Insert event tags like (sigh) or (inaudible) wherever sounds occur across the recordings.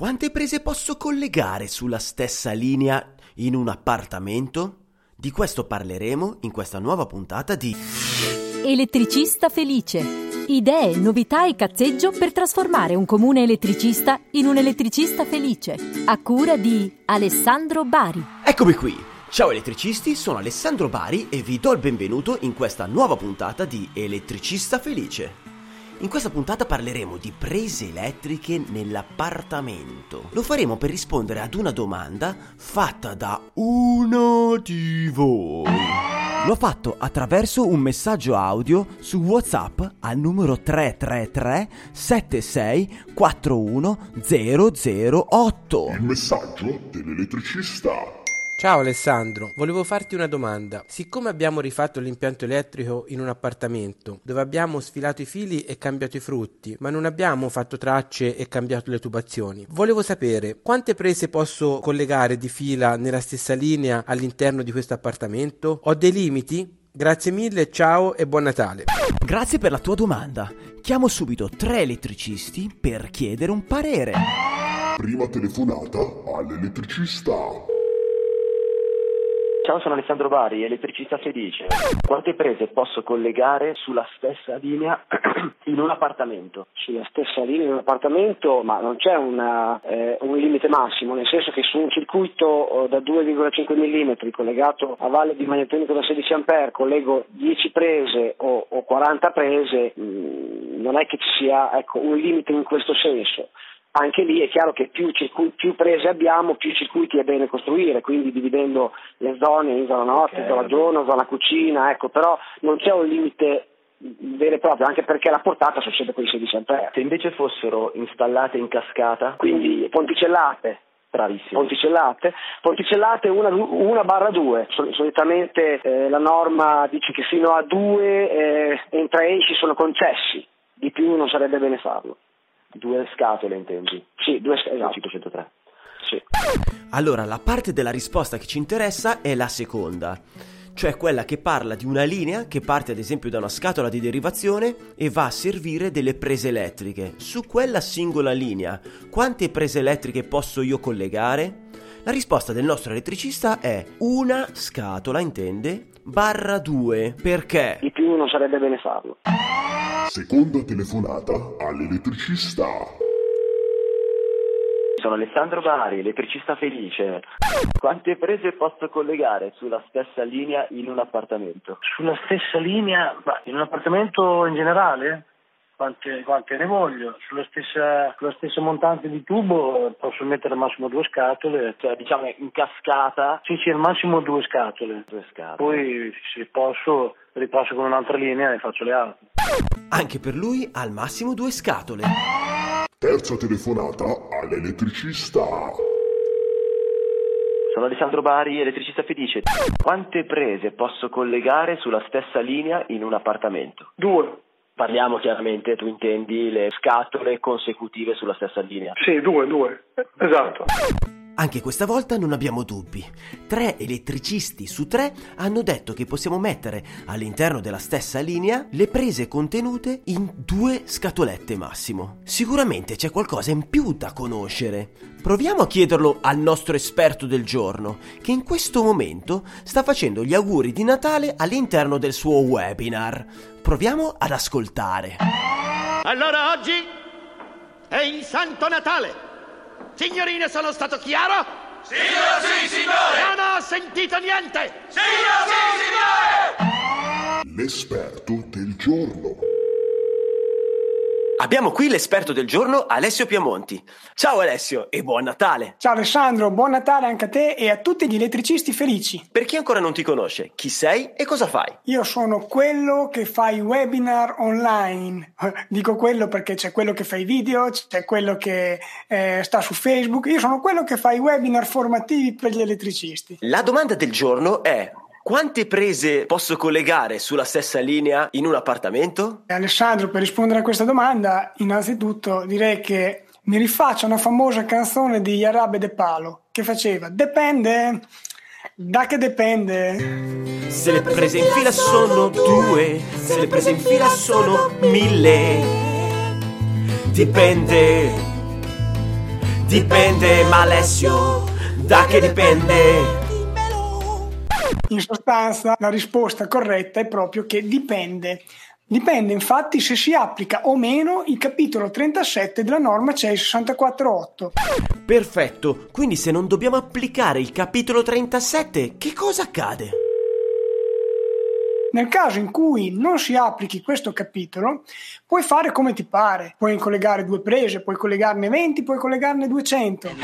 Quante prese posso collegare sulla stessa linea in un appartamento? Di questo parleremo in questa nuova puntata di Elettricista felice. Idee, novità e cazzeggio per trasformare un comune elettricista in un elettricista felice. A cura di Alessandro Bari. Eccomi qui! Ciao elettricisti, sono Alessandro Bari e vi do il benvenuto in questa nuova puntata di Elettricista felice. In questa puntata parleremo di prese elettriche nell'appartamento. Lo faremo per rispondere ad una domanda fatta da uno di voi. L'ho fatto attraverso un messaggio audio su WhatsApp al numero 333 76 41 008. Il messaggio dell'elettricista. Ciao Alessandro, volevo farti una domanda. Siccome abbiamo rifatto l'impianto elettrico in un appartamento dove abbiamo sfilato i fili e cambiato i frutti, ma non abbiamo fatto tracce e cambiato le tubazioni, volevo sapere quante prese posso collegare di fila nella stessa linea all'interno di questo appartamento? Ho dei limiti? Grazie mille, ciao e buon Natale. Grazie per la tua domanda. Chiamo subito tre elettricisti per chiedere un parere. Prima telefonata all'elettricista. Ciao, sono Alessandro Bari, elettricista felice. Quante prese posso collegare sulla stessa linea (clears throat) in un appartamento? sulla stessa linea in un appartamento, ma non c'è una, eh, un limite massimo, nel senso che su un circuito eh, da 2,5 mm collegato a valle di magnetonico da 16 A collego 10 prese o, o 40 prese, mh, non è che ci sia ecco, un limite in questo senso anche lì è chiaro che più, circu- più, prese abbiamo, più circuiti è bene costruire, quindi dividendo le zone in zona notte, okay. zona giorno, zona cucina, ecco, però non c'è un limite vero e proprio, anche perché la portata succede con i 16 ampere. Se invece fossero installate in cascata, quindi ponticellate. Bravissimo. Ponticellate, ponticellate una, una barra due, Sol- solitamente eh, la norma dice che fino a due eh, entra e esci sono concessi, di più non sarebbe bene farlo. Due scatole intendi? Sì, due scatole. Esatto. 503. Sì. Allora, la parte della risposta che ci interessa è la seconda, cioè quella che parla di una linea che parte ad esempio da una scatola di derivazione e va a servire delle prese elettriche. Su quella singola linea, quante prese elettriche posso io collegare? La risposta del nostro elettricista è una scatola, intende, barra 2. Perché? Di più non sarebbe bene farlo. Seconda telefonata all'elettricista. Sono Alessandro Bari, elettricista felice. Quante prese posso collegare sulla stessa linea in un appartamento? Sulla stessa linea, ma in un appartamento in generale? Quante, quante ne voglio? Sulla stessa, sulla stessa montante di tubo posso mettere al massimo due scatole. Cioè, diciamo in cascata? Sì, sì, al massimo due scatole. Due scatole. Poi, se posso, ripasso con un'altra linea e faccio le altre. Anche per lui al massimo due scatole. Terza telefonata all'elettricista. Sono Alessandro Bari, elettricista felice. Quante prese posso collegare sulla stessa linea in un appartamento? Due. Parliamo chiaramente, tu intendi le scatole consecutive sulla stessa linea. Sì, due, due. Esatto. Anche questa volta non abbiamo dubbi. Tre elettricisti su tre hanno detto che possiamo mettere all'interno della stessa linea le prese contenute in due scatolette massimo. Sicuramente c'è qualcosa in più da conoscere. Proviamo a chiederlo al nostro esperto del giorno, che in questo momento sta facendo gli auguri di Natale all'interno del suo webinar. Proviamo ad ascoltare. Allora oggi è il Santo Natale. Signorine, sono stato chiaro? Signor sì, signore! Non ho sentito niente! Signor sì, signore! L'esperto del giorno. Abbiamo qui l'esperto del giorno Alessio Piamonti. Ciao Alessio e buon Natale! Ciao Alessandro, buon Natale anche a te e a tutti gli elettricisti felici. Per chi ancora non ti conosce, chi sei e cosa fai? Io sono quello che fa i webinar online. (laughs) Dico quello perché c'è quello che fa i video, c'è quello che eh, sta su Facebook. Io sono quello che fa i webinar formativi per gli elettricisti. La domanda del giorno è quante prese posso collegare sulla stessa linea in un appartamento? Alessandro, per rispondere a questa domanda, innanzitutto direi che mi rifaccio a una famosa canzone di Yarabe De Palo che faceva Dipende, da che dipende. Se le prese in fila sono due, se le prese in fila sono mille. Dipende, Dipende, ma Alessio, da che dipende? In sostanza la risposta corretta è proprio che dipende. Dipende infatti se si applica o meno il capitolo 37 della norma CEI 648. Perfetto, quindi se non dobbiamo applicare il capitolo 37, che cosa accade? Nel caso in cui non si applichi questo capitolo, puoi fare come ti pare. Puoi collegare due prese, puoi collegarne 20, puoi collegarne 200. (laughs)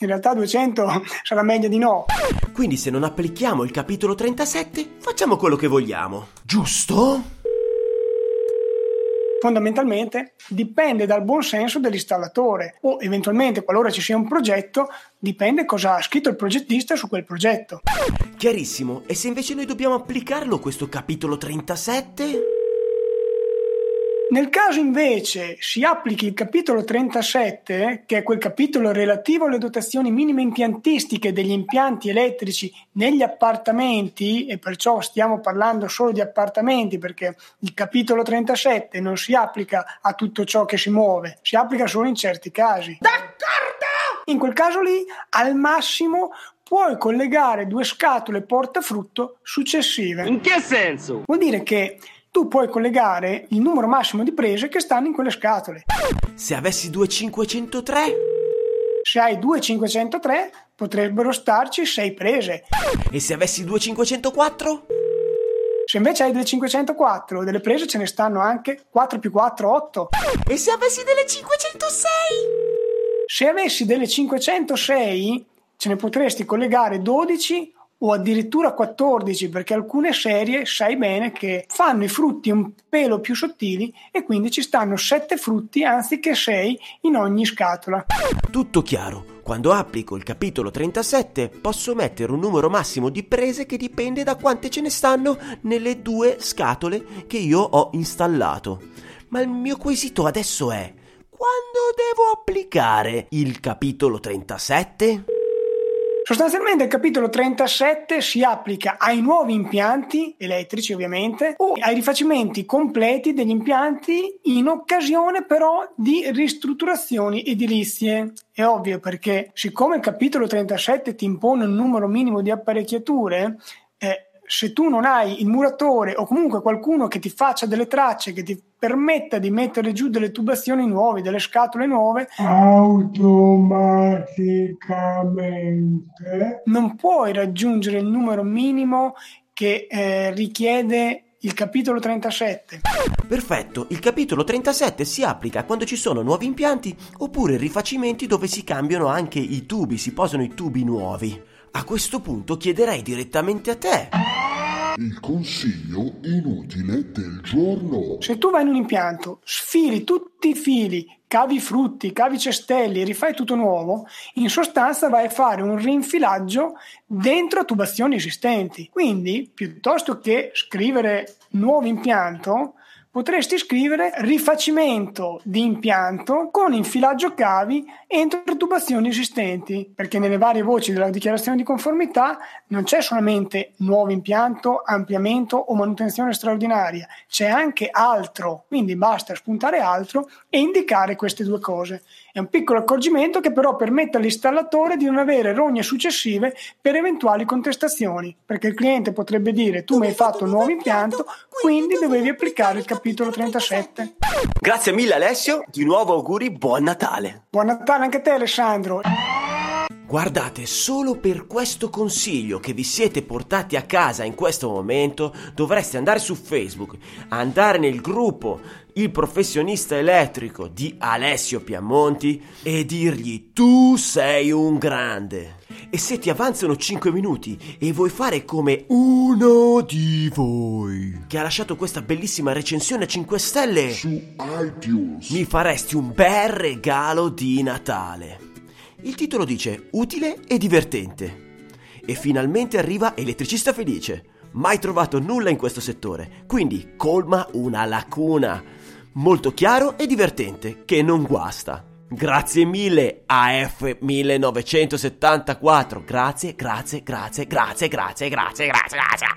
In realtà 200 (laughs) sarà meglio di no. Quindi se non applichiamo il capitolo 37, facciamo quello che vogliamo. Giusto? Fondamentalmente dipende dal buon senso dell'installatore o eventualmente qualora ci sia un progetto dipende cosa ha scritto il progettista su quel progetto. Chiarissimo, e se invece noi dobbiamo applicarlo questo capitolo 37? Nel caso invece si applichi il capitolo 37, che è quel capitolo relativo alle dotazioni minime impiantistiche degli impianti elettrici negli appartamenti, e perciò stiamo parlando solo di appartamenti perché il capitolo 37 non si applica a tutto ciò che si muove, si applica solo in certi casi. D'accordo! In quel caso lì, al massimo, puoi collegare due scatole portafrutto successive. In che senso? Vuol dire che tu puoi collegare il numero massimo di prese che stanno in quelle scatole. Se avessi 2503? Se hai 2503 potrebbero starci 6 prese. E se avessi 2504? Se invece hai delle 504, delle prese ce ne stanno anche 4 più 4, 8. E se avessi delle 506? Se avessi delle 506, ce ne potresti collegare 12 o addirittura 14 perché alcune serie sai bene che fanno i frutti un pelo più sottili e quindi ci stanno 7 frutti anziché 6 in ogni scatola. Tutto chiaro. Quando applico il capitolo 37 posso mettere un numero massimo di prese che dipende da quante ce ne stanno nelle due scatole che io ho installato. Ma il mio quesito adesso è quando devo applicare il capitolo 37? Sostanzialmente il capitolo 37 si applica ai nuovi impianti elettrici ovviamente o ai rifacimenti completi degli impianti in occasione però di ristrutturazioni edilizie. È ovvio perché siccome il capitolo 37 ti impone un numero minimo di apparecchiature, eh, se tu non hai il muratore o comunque qualcuno che ti faccia delle tracce, che ti permetta di mettere giù delle tubazioni nuove, delle scatole nuove, automaticamente non puoi raggiungere il numero minimo che eh, richiede il capitolo 37. Perfetto, il capitolo 37 si applica quando ci sono nuovi impianti oppure rifacimenti dove si cambiano anche i tubi, si posano i tubi nuovi. A questo punto chiederei direttamente a te. Il consiglio inutile del giorno. Se tu vai in un impianto, sfili tutti i fili, cavi frutti, cavi cestelli rifai tutto nuovo, in sostanza vai a fare un rinfilaggio dentro tubazioni esistenti. Quindi, piuttosto che scrivere nuovo impianto, potresti scrivere rifacimento di impianto con infilaggio cavi entro tubazioni esistenti, perché nelle varie voci della dichiarazione di conformità non c'è solamente nuovo impianto, ampliamento o manutenzione straordinaria, c'è anche altro, quindi basta spuntare altro e indicare queste due cose. È un piccolo accorgimento che però permette all'installatore di non avere rogne successive per eventuali contestazioni, perché il cliente potrebbe dire tu mi hai fatto un nuovo impianto, quindi dovevi applicare il capitolo 37. Grazie mille Alessio, di nuovo auguri, buon Natale. Buon Natale anche a te Alessandro. Guardate, solo per questo consiglio che vi siete portati a casa in questo momento dovreste andare su Facebook, andare nel gruppo Il professionista elettrico di Alessio Piamonti e dirgli tu sei un grande. E se ti avanzano 5 minuti e vuoi fare come uno di voi che ha lasciato questa bellissima recensione a 5 stelle su iTunes, mi faresti un bel regalo di Natale. Il titolo dice utile e divertente. E finalmente arriva Elettricista Felice. Mai trovato nulla in questo settore, quindi colma una lacuna. Molto chiaro e divertente, che non guasta. Grazie mille AF1974. Grazie, grazie, grazie, grazie, grazie, grazie, grazie, grazie.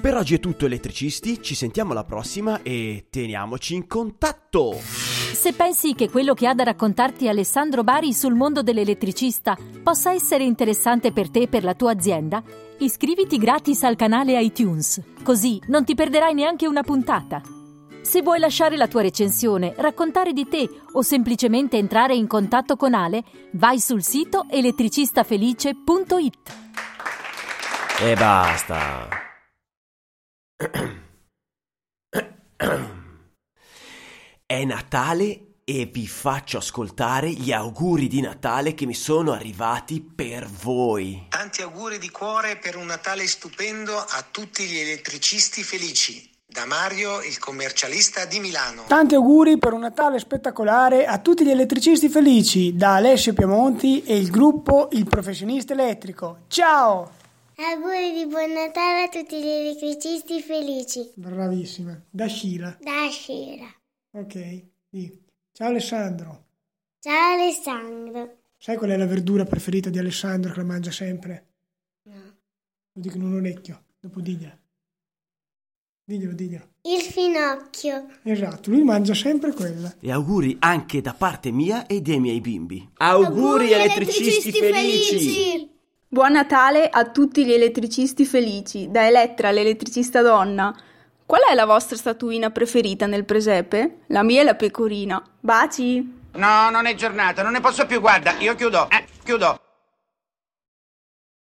Per oggi è tutto elettricisti, ci sentiamo alla prossima e teniamoci in contatto! Se pensi che quello che ha da raccontarti Alessandro Bari sul mondo dell'elettricista possa essere interessante per te e per la tua azienda, iscriviti gratis al canale iTunes, così non ti perderai neanche una puntata. Se vuoi lasciare la tua recensione, raccontare di te o semplicemente entrare in contatto con Ale, vai sul sito elettricistafelice.it. E basta. È Natale e vi faccio ascoltare gli auguri di Natale che mi sono arrivati per voi. Tanti auguri di cuore per un Natale stupendo a tutti gli elettricisti felici. Da Mario, il commercialista di Milano. Tanti auguri per un Natale spettacolare a tutti gli elettricisti felici, da Alessio Piemonti e il gruppo Il Professionista Elettrico. Ciao! Auguri di buon Natale a tutti gli elettricisti felici. Bravissima. Da Scira. Da Scira. Ok. Sì. Ciao Alessandro. Ciao Alessandro. Sai qual è la verdura preferita di Alessandro che la mangia sempre? No. Lo dico in un orecchio, dopo diglielo. Diglielo, diglielo. Il finocchio. Esatto, lui mangia sempre quella. E auguri anche da parte mia e dei miei bimbi. Auguri, auguri elettricisti, elettricisti felici. felici. Buon Natale a tutti gli elettricisti felici, da Elettra l'elettricista donna. Qual è la vostra statuina preferita nel presepe? La mia è la pecorina. Baci! No, non è giornata, non ne posso più, guarda, io chiudo, eh, chiudo.